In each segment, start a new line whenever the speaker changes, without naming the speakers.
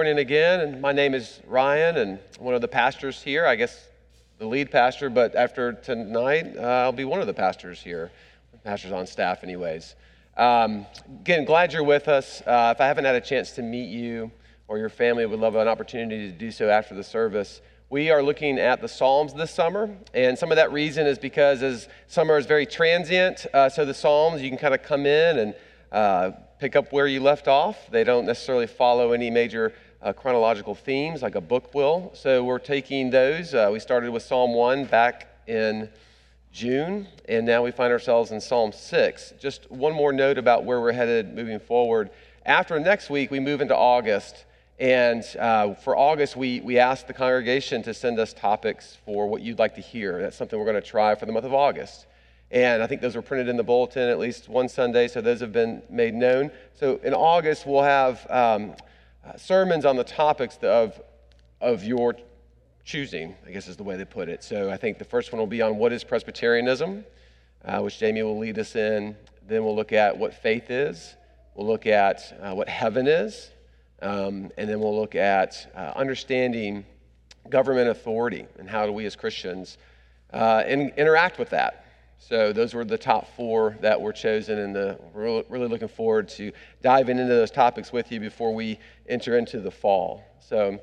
morning again, and my name is Ryan, and one of the pastors here. I guess the lead pastor, but after tonight, uh, I'll be one of the pastors here. Pastors on staff, anyways. Um, again, glad you're with us. Uh, if I haven't had a chance to meet you or your family, would love an opportunity to do so after the service. We are looking at the Psalms this summer, and some of that reason is because as summer is very transient, uh, so the Psalms you can kind of come in and uh, pick up where you left off. They don't necessarily follow any major uh, chronological themes like a book will. So we're taking those. Uh, we started with Psalm 1 back in June, and now we find ourselves in Psalm 6. Just one more note about where we're headed moving forward. After next week, we move into August. And uh, for August, we, we asked the congregation to send us topics for what you'd like to hear. That's something we're going to try for the month of August. And I think those were printed in the bulletin at least one Sunday, so those have been made known. So in August, we'll have um, sermons on the topics of, of your choosing, I guess is the way they put it. So I think the first one will be on what is Presbyterianism, uh, which Jamie will lead us in. Then we'll look at what faith is. We'll look at uh, what heaven is. Um, and then we'll look at uh, understanding government authority and how do we as Christians uh, in, interact with that. So those were the top four that were chosen, and the, we're really looking forward to diving into those topics with you before we enter into the fall. So,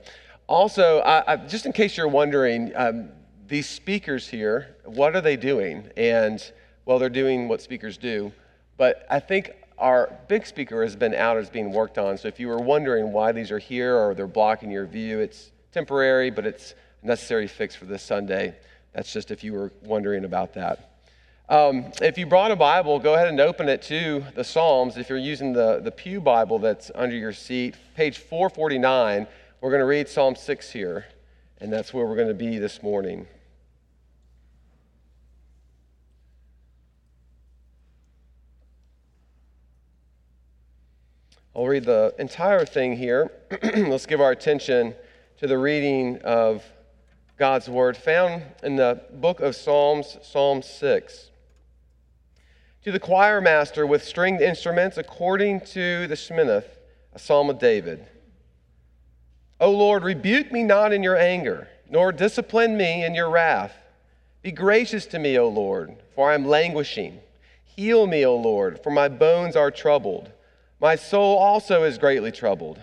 also, I, I, just in case you're wondering, um, these speakers here, what are they doing? And well, they're doing what speakers do, but I think our big speaker has been out as being worked on. So if you were wondering why these are here or they're blocking your view, it's temporary, but it's a necessary fix for this Sunday. That's just if you were wondering about that. Um, if you brought a Bible, go ahead and open it to the Psalms. If you're using the, the Pew Bible that's under your seat, page 449, we're going to read Psalm 6 here, and that's where we're going to be this morning. I'll read the entire thing here. Let's give our attention to the reading of God's Word found in the book of Psalms, Psalm 6 to the choir master with stringed instruments according to the Sheminith, a psalm of David. O Lord, rebuke me not in your anger, nor discipline me in your wrath. Be gracious to me, O Lord, for I am languishing. Heal me, O Lord, for my bones are troubled. My soul also is greatly troubled.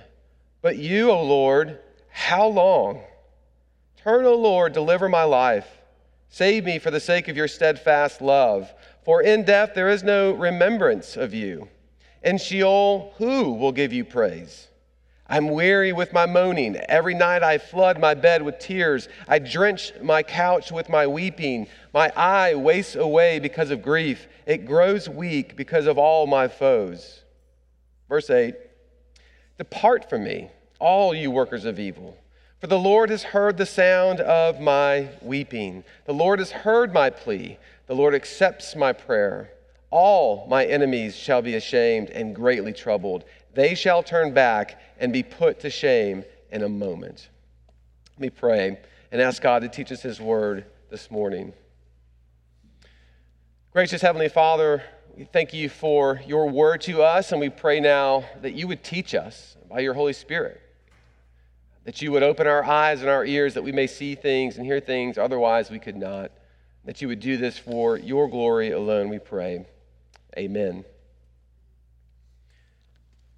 But you, O Lord, how long? Turn, O Lord, deliver my life. Save me for the sake of your steadfast love. For in death there is no remembrance of you. In Sheol, who will give you praise? I'm weary with my moaning. Every night I flood my bed with tears. I drench my couch with my weeping. My eye wastes away because of grief. It grows weak because of all my foes. Verse 8 Depart from me, all you workers of evil. For the Lord has heard the sound of my weeping. The Lord has heard my plea. The Lord accepts my prayer. All my enemies shall be ashamed and greatly troubled. They shall turn back and be put to shame in a moment. Let me pray and ask God to teach us His word this morning. Gracious Heavenly Father, we thank you for your word to us, and we pray now that you would teach us by your Holy Spirit, that you would open our eyes and our ears that we may see things and hear things otherwise we could not that you would do this for your glory alone, we pray. Amen.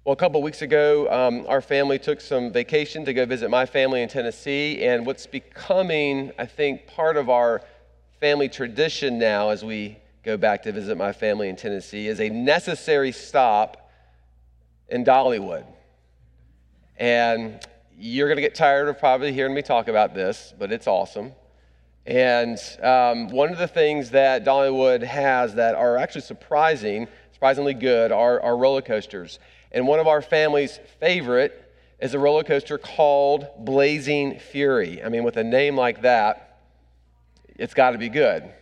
Well, a couple weeks ago, um, our family took some vacation to go visit my family in Tennessee. And what's becoming, I think, part of our family tradition now as we go back to visit my family in Tennessee is a necessary stop in Dollywood. And you're going to get tired of probably hearing me talk about this, but it's awesome. And um, one of the things that Dollywood has that are actually surprising, surprisingly good, are, are roller coasters. And one of our family's favorite is a roller coaster called Blazing Fury. I mean, with a name like that, it's got to be good.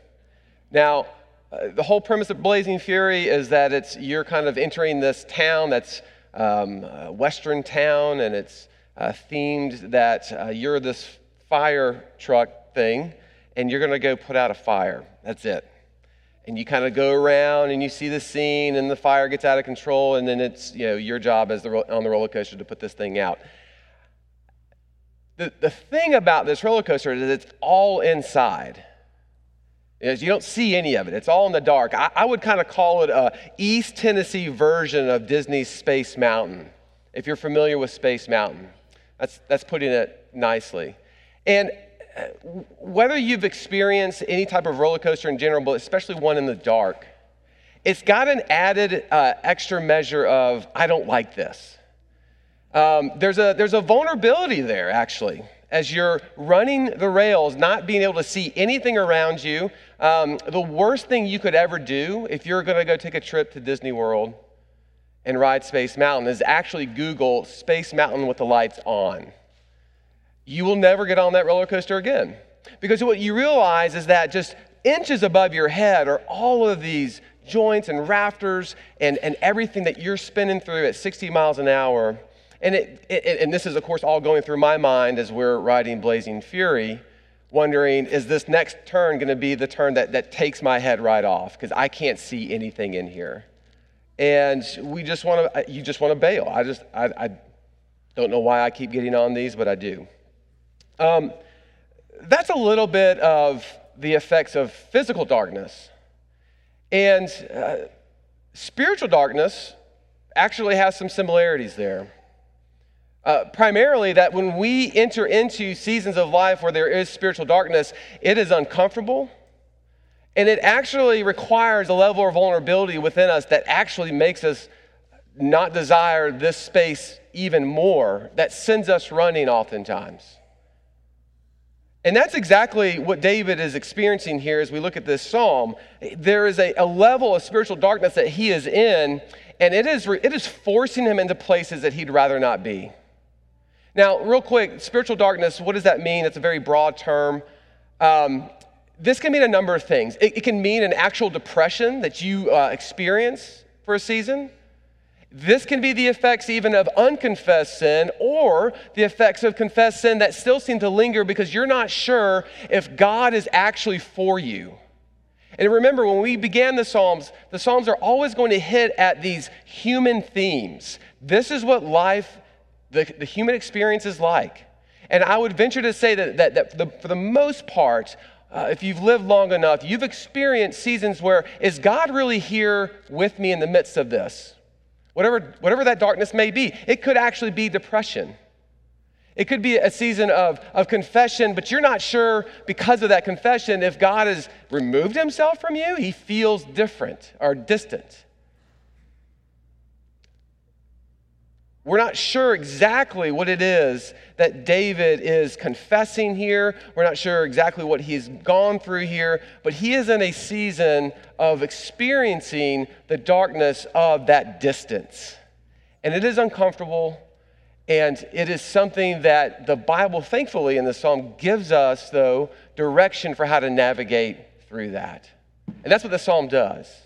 Now, uh, the whole premise of Blazing Fury is that it's you're kind of entering this town that's um, a western town, and it's uh, themed that uh, you're this fire truck thing and you're going to go put out a fire. That's it. And you kind of go around and you see the scene and the fire gets out of control and then it's, you know, your job as the on the roller coaster to put this thing out. the, the thing about this roller coaster is it's all inside. Is you don't see any of it. It's all in the dark. I, I would kind of call it a East Tennessee version of Disney's Space Mountain, if you're familiar with Space Mountain. That's, that's putting it nicely. And whether you've experienced any type of roller coaster in general, but especially one in the dark, it's got an added uh, extra measure of, I don't like this. Um, there's, a, there's a vulnerability there, actually, as you're running the rails, not being able to see anything around you. Um, the worst thing you could ever do if you're going to go take a trip to Disney World and ride Space Mountain is actually Google Space Mountain with the lights on. You will never get on that roller coaster again. Because what you realize is that just inches above your head are all of these joints and rafters and, and everything that you're spinning through at 60 miles an hour and, it, it, and this is, of course, all going through my mind as we're riding Blazing Fury, wondering, is this next turn going to be the turn that, that takes my head right off? Because I can't see anything in here. And we just want to, you just want to bail. I just, I, I don't know why I keep getting on these, but I do. Um, that's a little bit of the effects of physical darkness. And uh, spiritual darkness actually has some similarities there. Uh, primarily, that when we enter into seasons of life where there is spiritual darkness, it is uncomfortable. And it actually requires a level of vulnerability within us that actually makes us not desire this space even more, that sends us running oftentimes. And that's exactly what David is experiencing here as we look at this psalm. There is a, a level of spiritual darkness that he is in, and it is, it is forcing him into places that he'd rather not be. Now, real quick, spiritual darkness, what does that mean? It's a very broad term. Um, this can mean a number of things. It, it, can mean an actual depression that you uh, experience for a season. This can be the effects even of unconfessed sin or the effects of confessed sin that still seem to linger because you're not sure if God is actually for you. And remember, when we began the Psalms, the Psalms are always going to hit at these human themes. This is what life the, the human experience is like. And I would venture to say that, that, that for, the, for the most part, uh, if you've lived long enough, you've experienced seasons where, is God really here with me in the midst of this? Whatever, whatever that darkness may be, it could actually be depression. It could be a season of, of confession, but you're not sure because of that confession if God has removed himself from you. He feels different or distant. We're not sure exactly what it is that David is confessing here. We're not sure exactly what he's gone through here, but he is in a season of experiencing the darkness of that distance. And it is uncomfortable, and it is something that the Bible, thankfully, in the psalm, gives us, though, direction for how to navigate through that. And that's what the psalm does.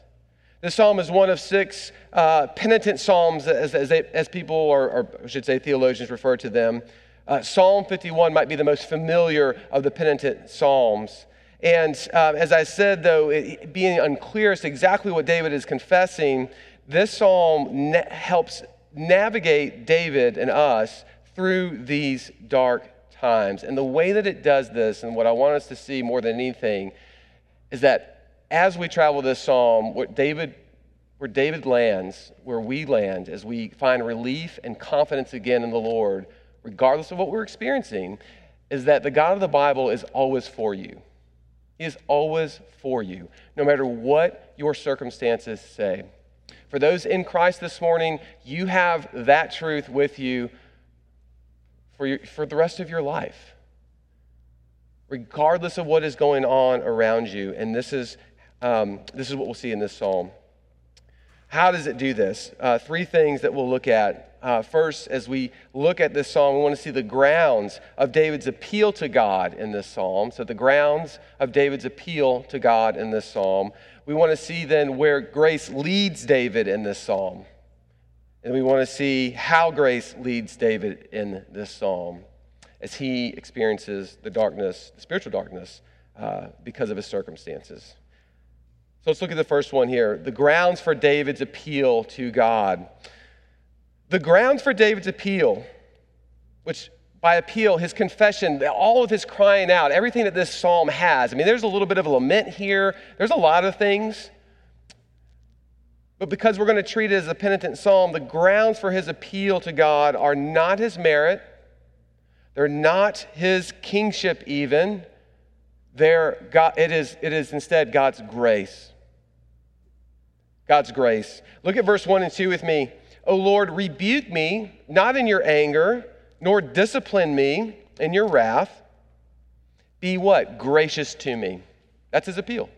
This psalm is one of six uh, penitent psalms, as, as, they, as people, or, or, I should say theologians, refer to them. Uh, psalm 51 might be the most familiar of the penitent psalms. And uh, as I said, though, it, being unclear as exactly what David is confessing, this psalm na- helps navigate David and us through these dark times. And the way that it does this, and what I want us to see more than anything, is that as we travel this psalm, what David, where David lands, where we land, as we find relief and confidence again in the Lord, regardless of what we're experiencing, is that the God of the Bible is always for you. He is always for you, no matter what your circumstances say. For those in Christ this morning, you have that truth with you for, your, for the rest of your life, regardless of what is going on around you. And this is um, this is what we'll see in this psalm. How does it do this? Uh, three things that we'll look at. Uh, first, as we look at this psalm, we want to see the grounds of David's appeal to God in this psalm. So, the grounds of David's appeal to God in this psalm. We want to see then where grace leads David in this psalm. And we want to see how grace leads David in this psalm as he experiences the darkness, the spiritual darkness, uh, because of his circumstances. So let's look at the first one here the grounds for David's appeal to God. The grounds for David's appeal, which by appeal, his confession, all of his crying out, everything that this psalm has. I mean, there's a little bit of a lament here, there's a lot of things. But because we're going to treat it as a penitent psalm, the grounds for his appeal to God are not his merit, they're not his kingship, even. They're God, it, is, it is instead God's grace. God's grace. Look at verse 1 and 2 with me. O Lord, rebuke me, not in your anger nor discipline me in your wrath. Be what? Gracious to me. That's his appeal.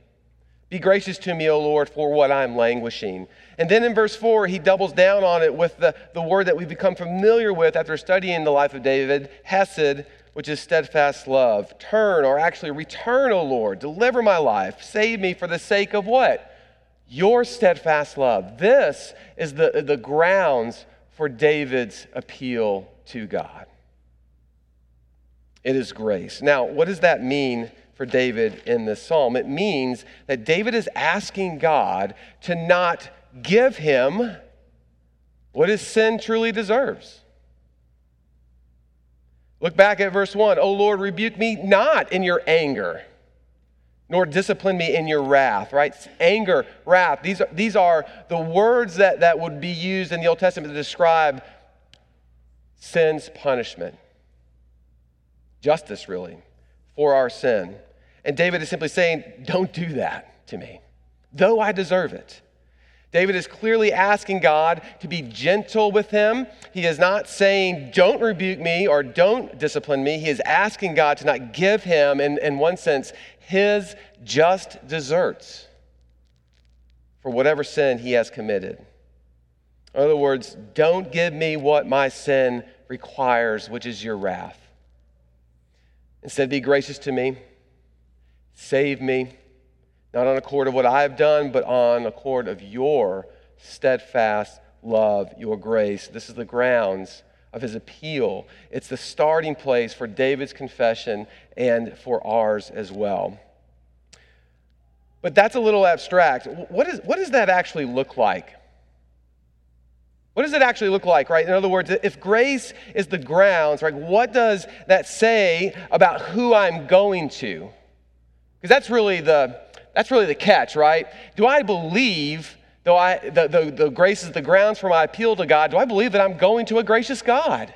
Be gracious to me, O Lord, for what I'm languishing. And then in verse 4, he doubles down on it with the, the word that we've become familiar with after studying the life of David, Hesed, which is steadfast love. Turn, or actually return, O Lord. Deliver my life. Save me for the sake of what? Your steadfast love. This is the, the grounds for David's appeal to God. It is grace. Now, what does that mean for David in this psalm? It means that David is asking God to not give him what his sin truly deserves. Look back at verse 1. O Lord, rebuke me not in your anger, nor discipline me in your wrath, right? Anger, wrath, these are, these are the words that, that would be used in the Old Testament to describe sin's punishment. Justice, really, for our sin. And David is simply saying, Don't do that to me, though I deserve it. David is clearly asking God to be gentle with him. He is not saying, Don't rebuke me or don't discipline me. He is asking God to not give him, in, in one sense, his just deserts for whatever sin he has committed. In other words, don't give me what my sin requires, which is your wrath. Instead, be gracious to me, save me, not on accord of what I have done, but on accord of your steadfast love, your grace. This is the grounds of his appeal. It's the starting place for David's confession and for ours as well. But that's a little abstract. What, is, what does that actually look like? What does it actually look like, right? In other words, if grace is the grounds, right, what does that say about who I'm going to? Because that's really the that's really the catch, right? Do I believe, though I the, the, the grace is the grounds for my appeal to God, do I believe that I'm going to a gracious God?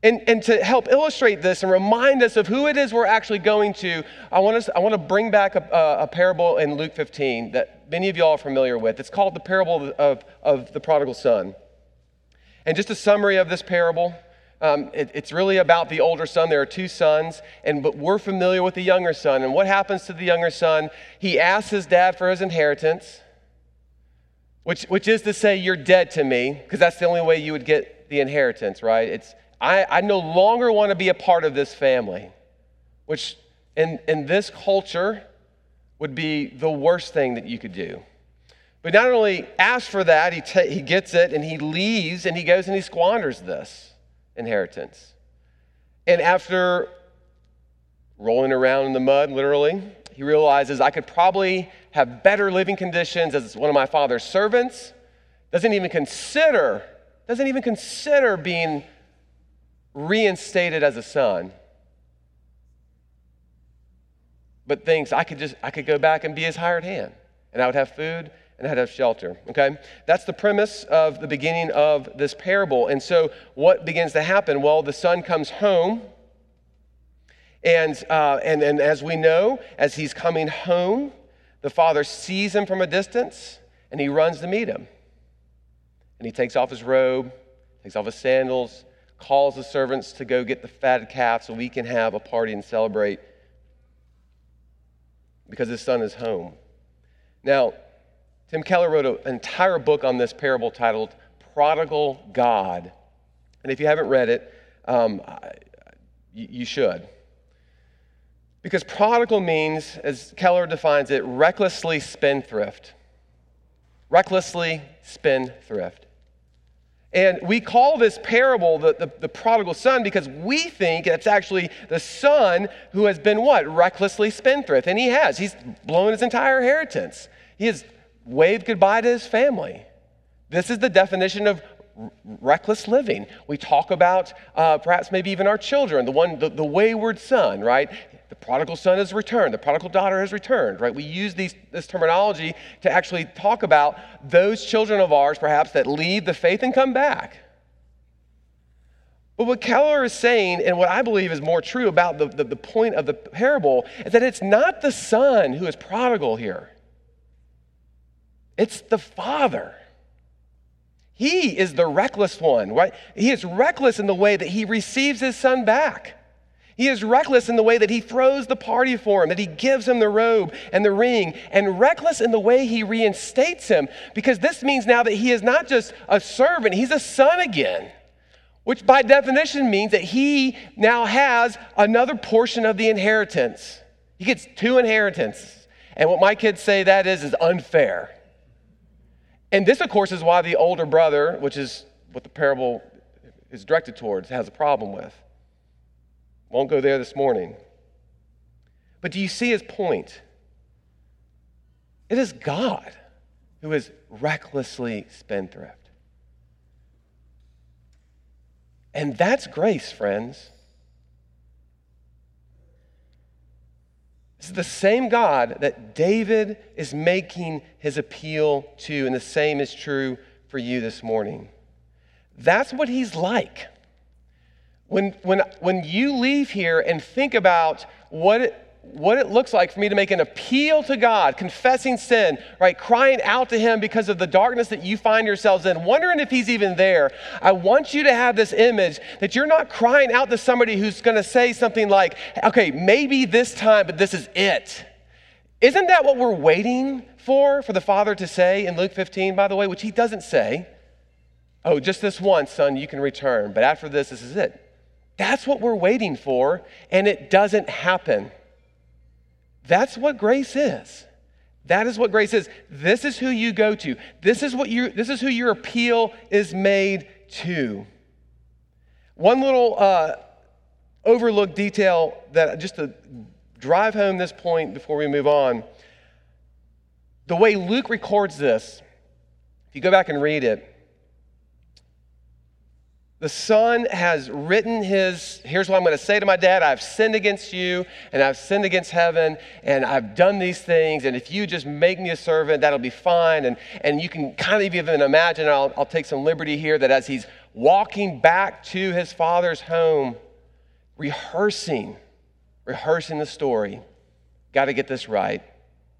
And, and to help illustrate this and remind us of who it is we're actually going to, I want, us, I want to bring back a, a, parable in Luke 15 that many of y'all are familiar with. It's called the parable of, of the prodigal son. And just a summary of this parable um, it, it's really about the older son. There are two sons, and but we're familiar with the younger son. And what happens to the younger son? He asks his dad for his inheritance, which, which is to say, You're dead to me, because that's the only way you would get the inheritance, right? It's I, I no longer want to be a part of this family, which in, in this culture would be the worst thing that you could do. But not only asks for that, he, ta- he gets it and he leaves and he goes and he squanders this inheritance. And after rolling around in the mud, literally, he realizes I could probably have better living conditions as one of my father's servants. Doesn't even consider, doesn't even consider being reinstated as a son, but thinks I could just I could go back and be his hired hand, and I would have food and I'd have shelter. Okay, that's the premise of the beginning of this parable. And so, what begins to happen? Well, the son comes home. And, uh, and, and as we know, as he's coming home, the father sees him from a distance and he runs to meet him. And he takes off his robe, takes off his sandals, calls the servants to go get the fatted calf so we can have a party and celebrate because his son is home. Now, Tim Keller wrote an entire book on this parable titled Prodigal God. And if you haven't read it, um, you should. Because prodigal means, as Keller defines it, recklessly spendthrift. Recklessly spendthrift. And we call this parable the, the, the, prodigal son because we think it's actually the son who has been what? Recklessly spendthrift. And he has. He's blown his entire inheritance. He has waved goodbye to his family. This is the definition of reckless living. We talk about uh, perhaps maybe even our children, the one, the, the wayward son, right? The prodigal son has returned. The prodigal daughter has returned, right? We use these, this terminology to actually talk about those children of ours, perhaps, that leave the faith and come back. But what Keller is saying, and what I believe is more true about the, the, the point of the parable, is that it's not the son who is prodigal here, it's the father. He is the reckless one, right? He is reckless in the way that he receives his son back. He is reckless in the way that he throws the party for him, that he gives him the robe and the ring, and reckless in the way he reinstates him, because this means now that he is not just a servant, he's a son again, which by definition means that he now has another portion of the inheritance. He gets two inheritances. And what my kids say that is, is unfair. And this, of course, is why the older brother, which is what the parable is directed towards, has a problem with. Won't go there this morning. But do you see his point? It is God who is recklessly spendthrift. And that's grace, friends. This is the same God that David is making his appeal to, and the same is true for you this morning. That's what he's like. When, when, when you leave here and think about what what it looks like for me to make an appeal to God, confessing sin, right? Crying out to Him because of the darkness that you find yourselves in, wondering if He's even there. I want you to have this image that you're not crying out to somebody who's going to say something like, okay, maybe this time, but this is it. Isn't that what we're waiting for, for the Father to say in Luke 15, by the way, which He doesn't say? Oh, just this once, son, you can return, but after this, this is it. That's what we're waiting for, and it doesn't happen. That's what grace is. That is what grace is. This is who you go to. This is what you this is who your appeal is made to. One little uh, overlooked detail that just to drive home this point before we move on. The way Luke records this, if you go back and read it, the son has written his, here's what I'm going to say to my dad I've sinned against you, and I've sinned against heaven, and I've done these things, and if you just make me a servant, that'll be fine. And, and you can kind of even imagine, I'll, I'll take some liberty here, that as he's walking back to his father's home, rehearsing, rehearsing the story, got to get this right,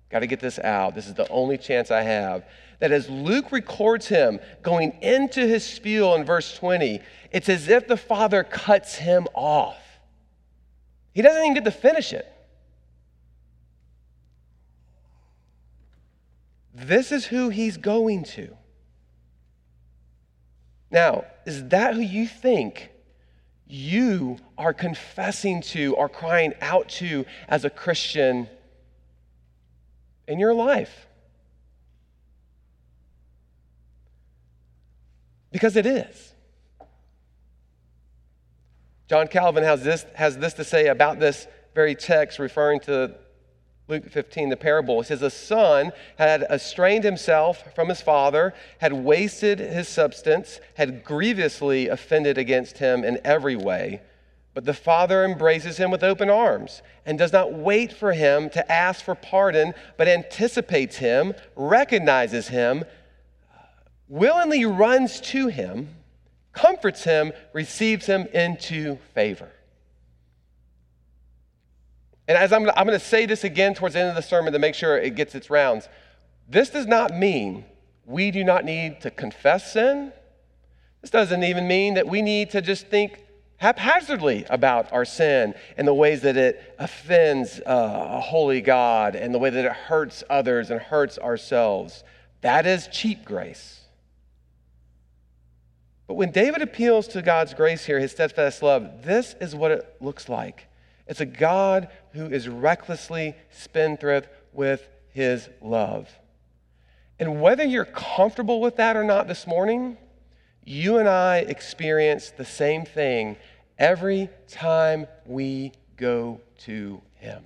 got to get this out. This is the only chance I have that as Luke records him going into his spiel in verse 20, it's as if the Father cuts him off. He doesn't even get to finish it. This is who he's going to. Now, is that who you think you are confessing to or crying out to as a Christian in your life? Because it is. John Calvin has this, has this to say about this very text, referring to Luke 15, the parable. He says, A son had estranged himself from his father, had wasted his substance, had grievously offended against him in every way. But the father embraces him with open arms and does not wait for him to ask for pardon, but anticipates him, recognizes him, willingly runs to him, comforts him, receives him into favor. And as I'm, I'm going to say this again towards the end of the sermon to make sure it gets its rounds, this does not mean we do not need to confess sin. This doesn't even mean that we need to just think haphazardly about our sin and the ways that it offends uh, a holy God and the way that it hurts others and hurts ourselves. That is cheap grace. But when David appeals to God's grace here, his steadfast love, this is what it looks like. It's a God who is recklessly spendthrift with his love. And whether you're comfortable with that or not this morning, you and I experience the same thing every time we go to him.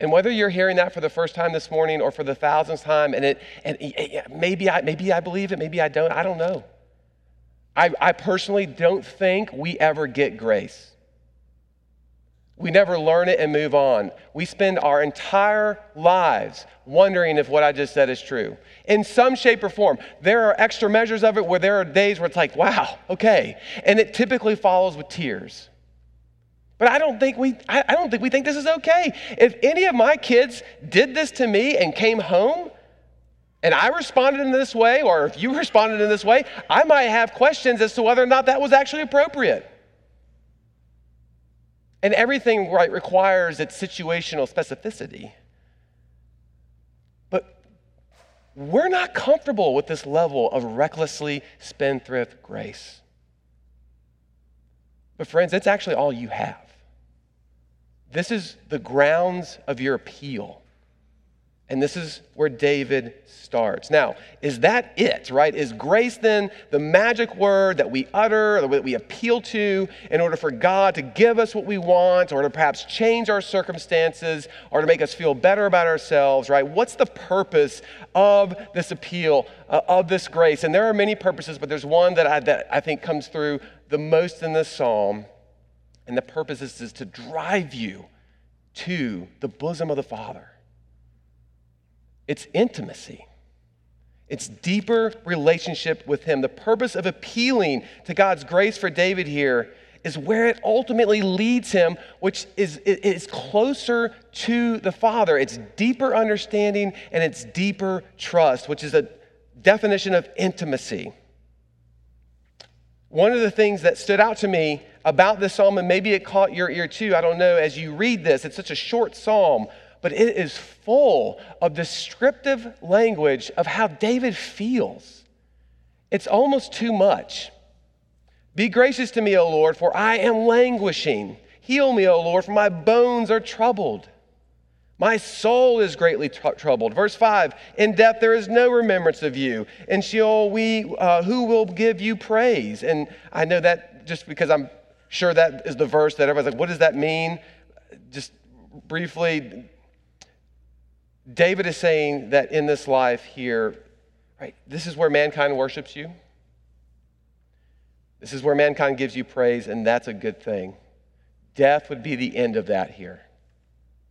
And whether you're hearing that for the first time this morning or for the thousandth time, and it and maybe I maybe I believe it, maybe I don't, I don't know. I, I personally don't think we ever get grace. We never learn it and move on. We spend our entire lives wondering if what I just said is true. In some shape or form, there are extra measures of it where there are days where it's like, wow, okay. And it typically follows with tears. But I don't think we I, don't think we think this is okay. If any of my kids did this to me and came home and I responded in this way, or if you responded in this way, I might have questions as to whether or not that was actually appropriate. And everything right requires its situational specificity. But we're not comfortable with this level of recklessly spendthrift grace. But, friends, it's actually all you have. This is the grounds of your appeal. And this is where David starts. Now, is that it, right? Is grace then the magic word that we utter, that we appeal to in order for God to give us what we want, or to perhaps change our circumstances, or to make us feel better about ourselves, right? What's the purpose of this appeal, uh, of this grace? And there are many purposes, but there's one that I, that I think comes through the most in this psalm. And the purpose is, to drive you to the bosom of the Father it's intimacy. It's deeper relationship with Him. The purpose of appealing to God's grace for David here is where it ultimately leads him, which is, is closer to the Father. It's deeper understanding and it's deeper trust, which is a definition of intimacy. One of the things that stood out to me about this psalm, and maybe it caught your ear too, I don't know, as you read this, it's such a short psalm, but it is full of descriptive language of how David feels. It's almost too much. Be gracious to me, O Lord, for I am languishing. Heal me, O Lord, for my bones are troubled. My soul is greatly tr- troubled. Verse 5 In death there is no remembrance of you. In Sheol, we, uh, who will give you praise? And I know that just because I'm sure that is the verse that everybody's like, what does that mean? Just briefly, David is saying that in this life here, right, this is where mankind worships you. This is where mankind gives you praise, and that's a good thing. Death would be the end of that here.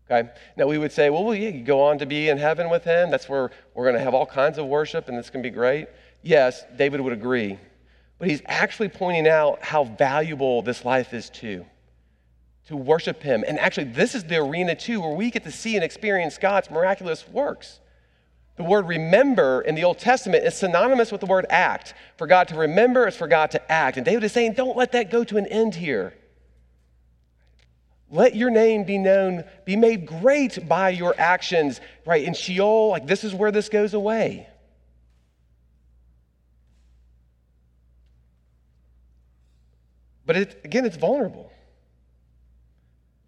Okay? Now we would say, well, yeah, you go on to be in heaven with him. That's where we're going to have all kinds of worship, and it's going to be great. Yes, David would agree. But he's actually pointing out how valuable this life is too to worship Him. And actually, this is the arena too where we get to see and experience God's miraculous works. The word remember in the Old Testament is synonymous with the word act. For God to remember is for God to act. And David is saying, don't let that go to an end here. Let your name be known, be made great by your actions, right? In Sheol, like this is where this goes away. But it, again, it's vulnerable.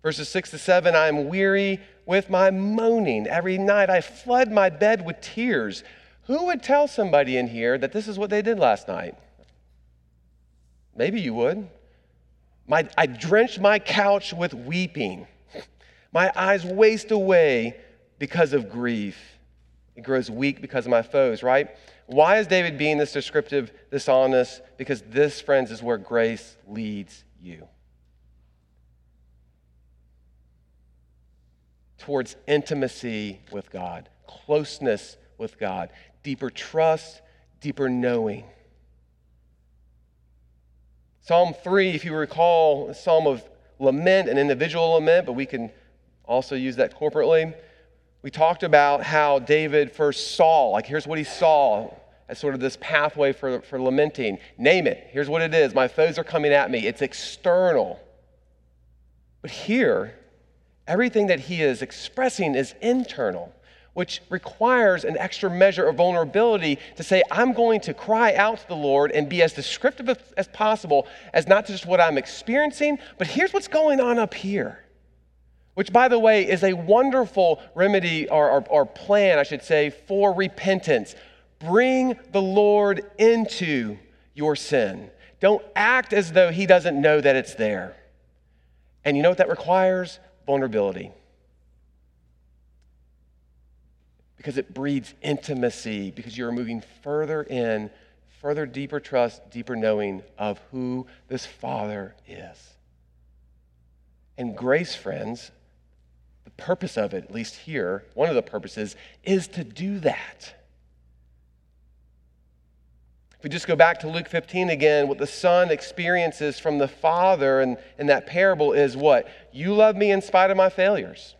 Verses 6 to 7 I am weary with my moaning. Every night I flood my bed with tears. Who would tell somebody in here that this is what they did last night? Maybe you would. My, I drench my couch with weeping. My eyes waste away because of grief. It grows weak because of my foes, right? Why is David being this descriptive, this honest? Because this, friends, is where grace leads you. towards intimacy with God, closeness with God, deeper trust, deeper knowing. Psalm 3, if you recall, a psalm of lament, an individual lament, but we can also use that corporately. We talked about how David first saw, like, here's what he saw as sort of this pathway for, for lamenting. Name it. Here's what it is. My foes are coming at me. It's external. But here, Everything that he is expressing is internal, which requires an extra measure of vulnerability to say, I'm going to cry out to the Lord and be as descriptive as possible as not just what I'm experiencing, but here's what's going on up here. Which, by the way, is a wonderful remedy or, or, or plan, I should say, for repentance. Bring the Lord into your sin. Don't act as though he doesn't know that it's there. And you know what that requires? vulnerability. because it breeds intimacy, because you're moving further in, further deeper trust, deeper knowing of who this Father is. And grace, friends, the purpose of it, at least here, one of the purposes, is to do that. If we just go back to Luke 15 again, what the Son experiences from the Father in, in that parable is what? You love me in spite of my failures.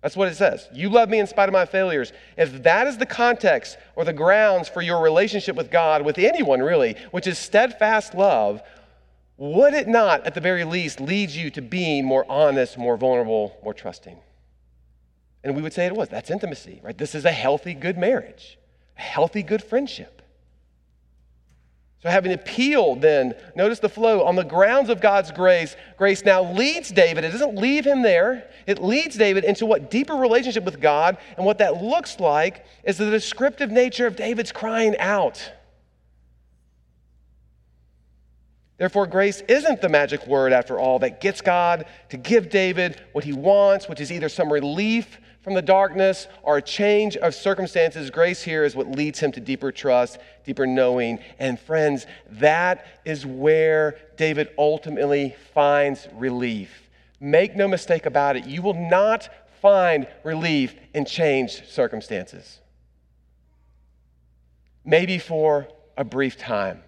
That's what it says. You love me in spite of my failures. If that is the context or the grounds for your relationship with God, with anyone really, which is steadfast love, would it not, at the very least, lead you to being more honest, more vulnerable, more trusting? And we would say it was. That's intimacy, right? This is a healthy, good marriage, a healthy, good friendship. So, having appealed, then, notice the flow on the grounds of God's grace, grace now leads David. It doesn't leave him there, it leads David into what deeper relationship with God. And what that looks like is the descriptive nature of David's crying out. Therefore, grace isn't the magic word, after all, that gets God to give David what he wants, which is either some relief from the darkness or a change of circumstances. Grace here is what leads him to deeper trust, deeper knowing. And friends, that is where David ultimately finds relief. Make no mistake about it, you will not find relief in changed circumstances. Maybe for a brief time.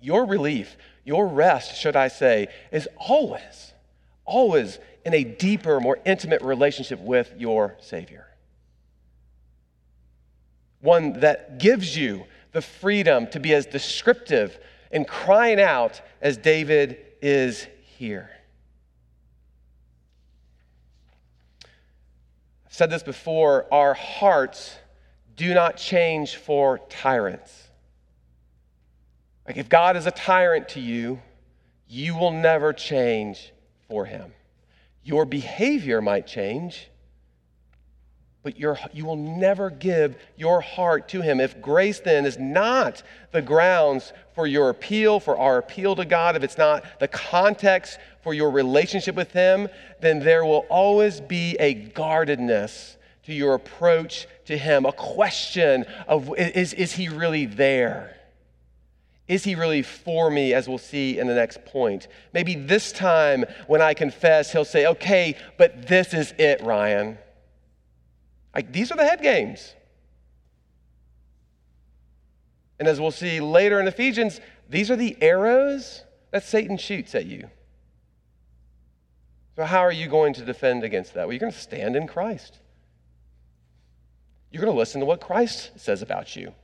Your relief, your rest, should I say, is always, always in a deeper, more intimate relationship with your Savior. One that gives you the freedom to be as descriptive and crying out as David is here. I've said this before our hearts do not change for tyrants. Like if God is a tyrant to you, you will never change for him. Your behavior might change, but you will never give your heart to him. If grace then is not the grounds for your appeal, for our appeal to God, if it's not the context for your relationship with him, then there will always be a guardedness to your approach to him, a question of is, is he really there? Is he really for me, as we'll see in the next point? Maybe this time when I confess, he'll say, okay, but this is it, Ryan. Like, these are the head games. And as we'll see later in Ephesians, these are the arrows that Satan shoots at you. So, how are you going to defend against that? Well, you're going to stand in Christ. You're going to listen to what Christ says about you.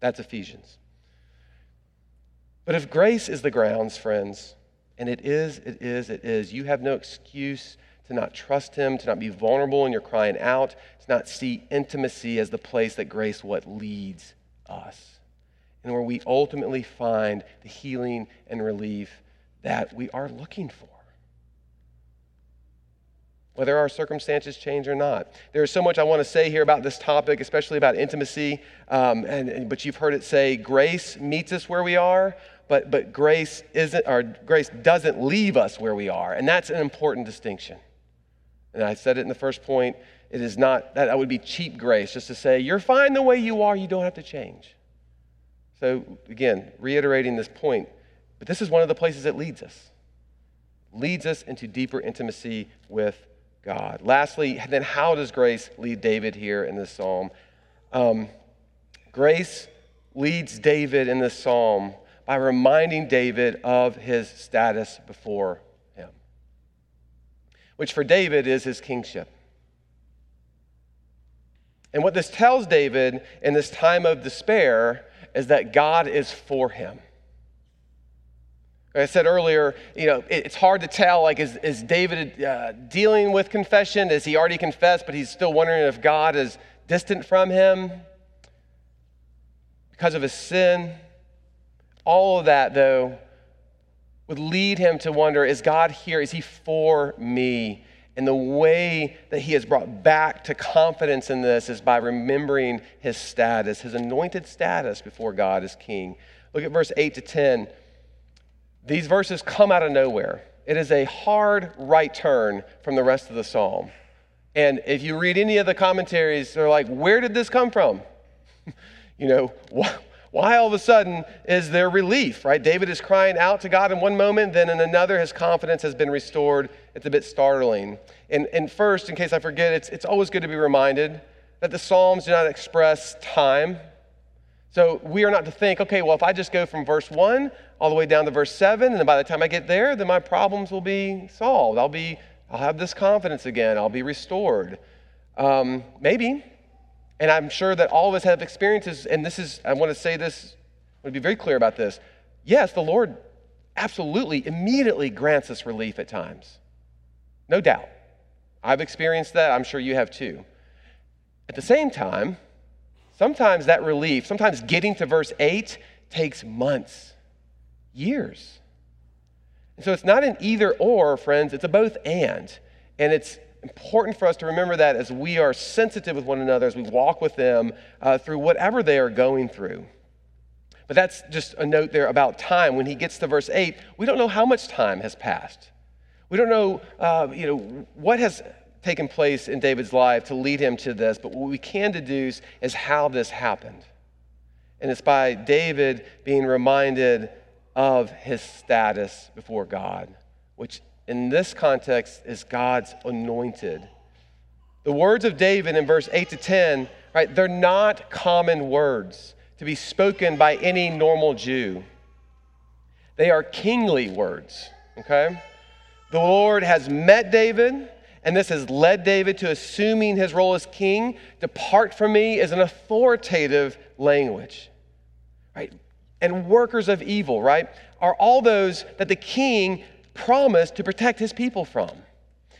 That's Ephesians. But if grace is the grounds, friends, and it is, it is, it is, you have no excuse to not trust Him, to not be vulnerable in your crying out, to not see intimacy as the place that grace what leads us, and where we ultimately find the healing and relief that we are looking for whether our circumstances change or not. There's so much I want to say here about this topic, especially about intimacy. Um, and, and, but you've heard it say grace meets us where we are, but, but grace isn't, or grace doesn't leave us where we are. And that's an important distinction. And I said it in the first point. It is not, that, that would be cheap grace, just to say, you're fine the way you are, you don't have to change. So, again, reiterating this point, but this is one of the places it leads us. Leads us into deeper intimacy with God. Lastly, then how does grace lead David here in this psalm? Um, grace leads David in this psalm by reminding David of his status before him, which for David is his kingship. And what this tells David in this time of despair is that God is for him. I said earlier, you know, it's hard to tell. Like, is, is David uh, dealing with confession? Is he already confessed, but he's still wondering if God is distant from him because of his sin? All of that, though, would lead him to wonder is God here? Is he for me? And the way that he has brought back to confidence in this is by remembering his status, his anointed status before God as king. Look at verse 8 to 10. These verses come out of nowhere. It is a hard right turn from the rest of the psalm. And if you read any of the commentaries, they're like, where did this come from? you know, wh- why all of a sudden is there relief, right? David is crying out to God in one moment, then in another, his confidence has been restored. It's a bit startling. And, and first, in case I forget, it's, it's always good to be reminded that the Psalms do not express time. So we are not to think, okay, well, if I just go from verse 1 all the way down to verse 7, and then by the time I get there, then my problems will be solved. I'll, be, I'll have this confidence again. I'll be restored. Um, maybe. And I'm sure that all of us have experiences, and this is, I want to say this, I want to be very clear about this. Yes, the Lord absolutely, immediately grants us relief at times. No doubt. I've experienced that. I'm sure you have too. At the same time, sometimes that relief, sometimes getting to verse 8 takes months, years. And so it's not an either or, friends, it's a both and. And it's important for us to remember that as we are sensitive with one another, as we walk with them uh, through whatever they are going through. But that's just a note there about time. When he gets to verse 8, we don't know how much time has passed. We don't know, uh, you know, what has taken place in David's life to lead him to this, but what we can deduce is how this happened. And it's by David being reminded of his status before God, which in this context is God's anointed. The words of David in verse 8 to 10, right, they're not common words to be spoken by any normal Jew. They are kingly words, okay? The Lord has met David, and this has led David to assuming his role as king. Depart from me is an authoritative language, right? And workers of evil, right, are all those that the king promised to protect his people from.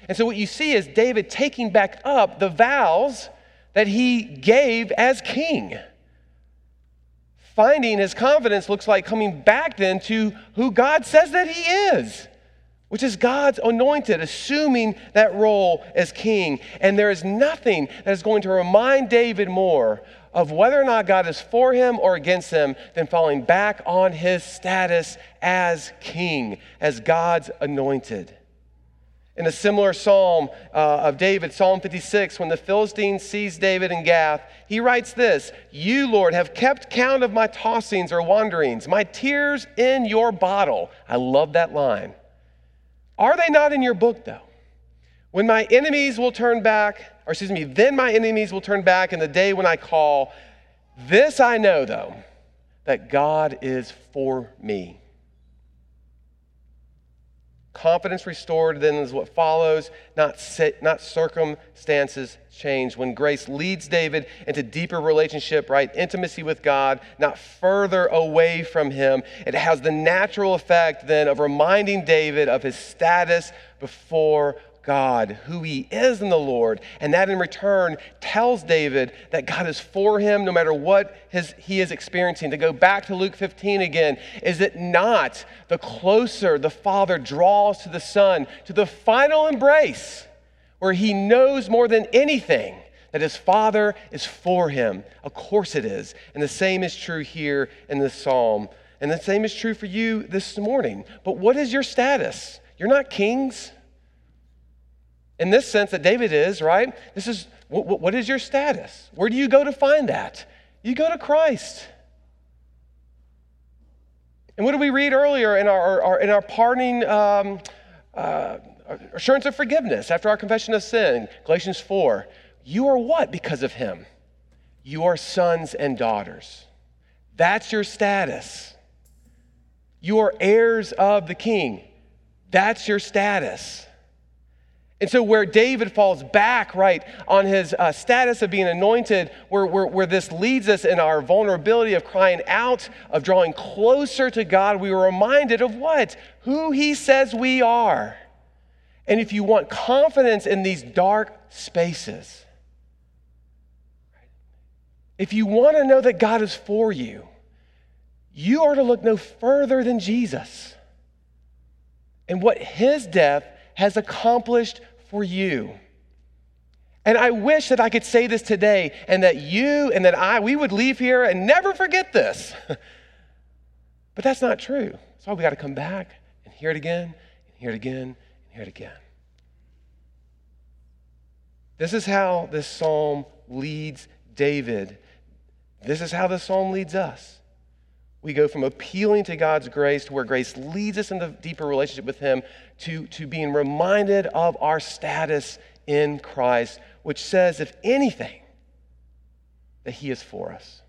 And so, what you see is David taking back up the vows that he gave as king. Finding his confidence looks like coming back then to who God says that he is, which is God's anointed, assuming that role as king. And there is nothing that is going to remind David more of whether or not God is for him or against him than falling back on his status as king, as God's anointed. In a similar psalm uh, of David, Psalm 56, when the Philistine sees David in Gath, he writes this You, Lord, have kept count of my tossings or wanderings, my tears in your bottle. I love that line. Are they not in your book, though? When my enemies will turn back, or excuse me, then my enemies will turn back in the day when I call. This I know, though, that God is for me. Confidence restored then is what follows, not, not circumstances change. When grace leads David into deeper relationship, right? Intimacy with God, not further away from him, it has the natural effect then of reminding David of his status before God, who he is in the Lord, and that in return tells David that God is for him no matter what his, he is experiencing. To go back to Luke 15 again, is it not the closer the Father draws to the Son, to the final embrace, where he knows more than anything that his Father is for him? Of course it is. And the same is true here in this psalm. And the same is true for you this morning. But what is your status? You're not kings in this sense that David is, right? This is what, what is your status? Where do you go to find that? You go to Christ. And what did we read earlier in our, our in our pardoning um, uh, assurance of forgiveness after our confession of sin? Galatians 4. You are what because of him? You are sons and daughters. That's your status. You are heirs of the king. That's your status. And so, where David falls back, right, on his uh, status of being anointed, where, where, where this leads us in our vulnerability of crying out, of drawing closer to God, we were reminded of what? Who he says we are. And if you want confidence in these dark spaces, if you want to know that God is for you, you are to look no further than Jesus and what his death has accomplished for you. And I wish that I could say this today and that you and that I, we would leave here and never forget this. but that's not true. So we got to come back and hear it again, and hear it again, and hear it again. This is how this psalm leads David. This is how this psalm leads us. We go from appealing to God's grace to where grace leads us into deeper relationship with Him to, to being reminded of our status in Christ, which says, if anything, that He is for us.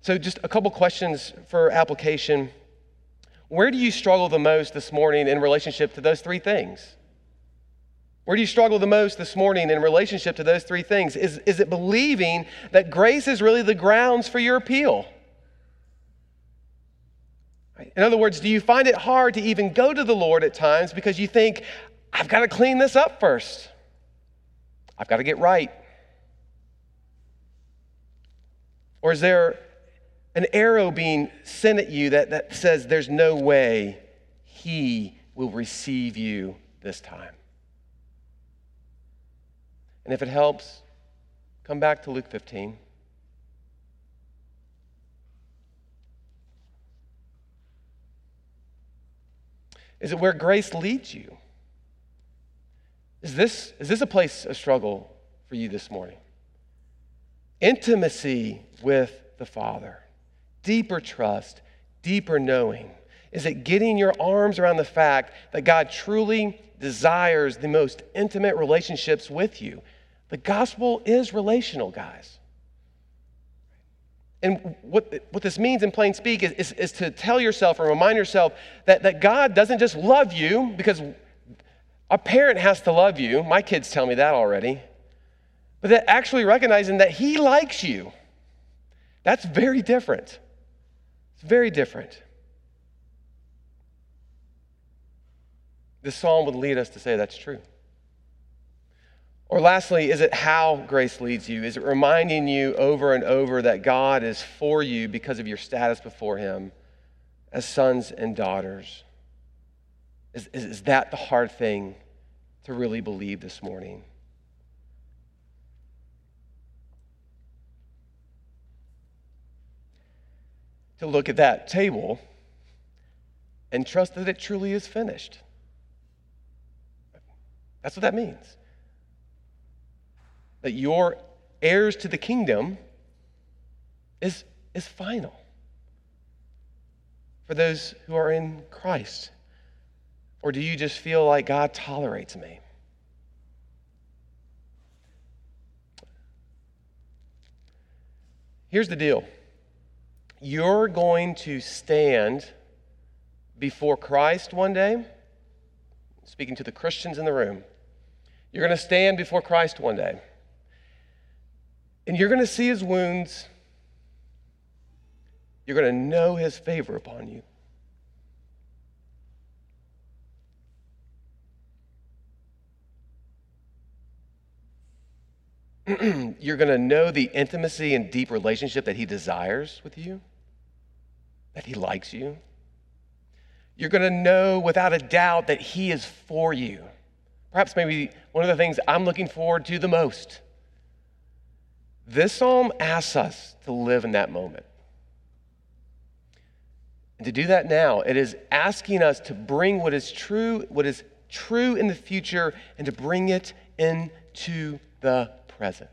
So, just a couple questions for application. Where do you struggle the most this morning in relationship to those three things? Where do you struggle the most this morning in relationship to those three things? Is, is it believing that grace is really the grounds for your appeal? In other words, do you find it hard to even go to the Lord at times because you think, I've got to clean this up first? I've got to get right. Or is there an arrow being sent at you that, that says there's no way he will receive you this time? And if it helps, come back to Luke 15. Is it where grace leads you? Is this, is this a place of struggle for you this morning? Intimacy with the Father, deeper trust, deeper knowing. Is it getting your arms around the fact that God truly desires the most intimate relationships with you? The gospel is relational, guys. And what, what this means in plain speak is, is, is, to tell yourself or remind yourself that, that God doesn't just love you because a parent has to love you. My kids tell me that already. But that actually recognizing that He likes you. That's very different. It's very different. This psalm would lead us to say that's true. Or lastly, is it how grace leads you? Is it reminding you over and over that God is for you because of your status before Him as sons and daughters? Is, is, is that the hard thing to really believe this morning? To look at that table and trust that it truly is finished. That's what that means that your heirs to the kingdom is, is final for those who are in Christ? Or do you just feel like God tolerates me? Here's the deal you're going to stand before Christ one day, speaking to the Christians in the room. You're going to stand before Christ one day. And you're going to see his wounds. You're going to know his favor upon you. you're going to know the intimacy and deep relationship that he desires with you, that he likes you. You're going to know without a doubt that he is for you. Perhaps maybe one of the things I'm looking forward to the most this psalm asks us to live in that moment. And to do that now, it is asking us to bring what is true, what is true in the future, and to bring it into the present.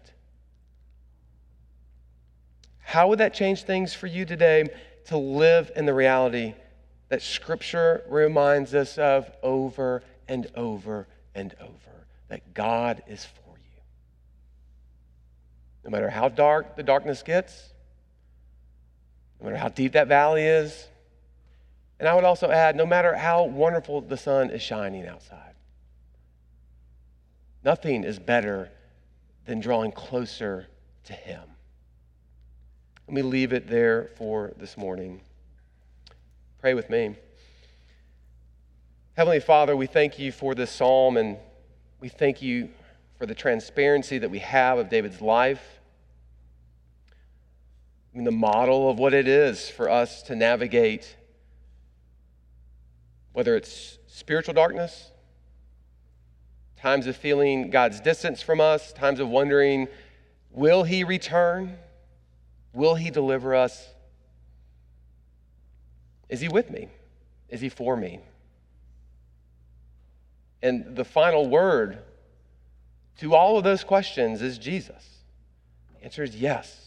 How would that change things for you today to live in the reality that Scripture reminds us of over and over and over? That God is for no matter how dark the darkness gets, no matter how deep that valley is. And I would also add, no matter how wonderful the sun is shining outside, nothing is better than drawing closer to Him. Let me leave it there for this morning. Pray with me. Heavenly Father, we thank you for this psalm and we thank you for the transparency that we have of David's life the model of what it is for us to navigate, whether it's spiritual darkness, times of feeling God's distance from us, times of wondering, will He return? Will He deliver us? Is He with me? Is He for me? And the final word to all of those questions is Jesus? The answer is yes,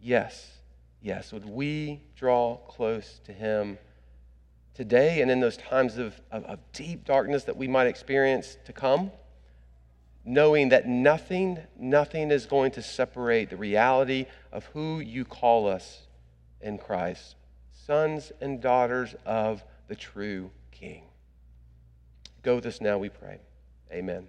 yes, yes. Would we draw close to him today and in those times of, of, of deep darkness that we might experience to come? Knowing that nothing, nothing is going to separate the reality of who you call us in Christ, sons and daughters of the true King. Go with us now, we pray. Amen.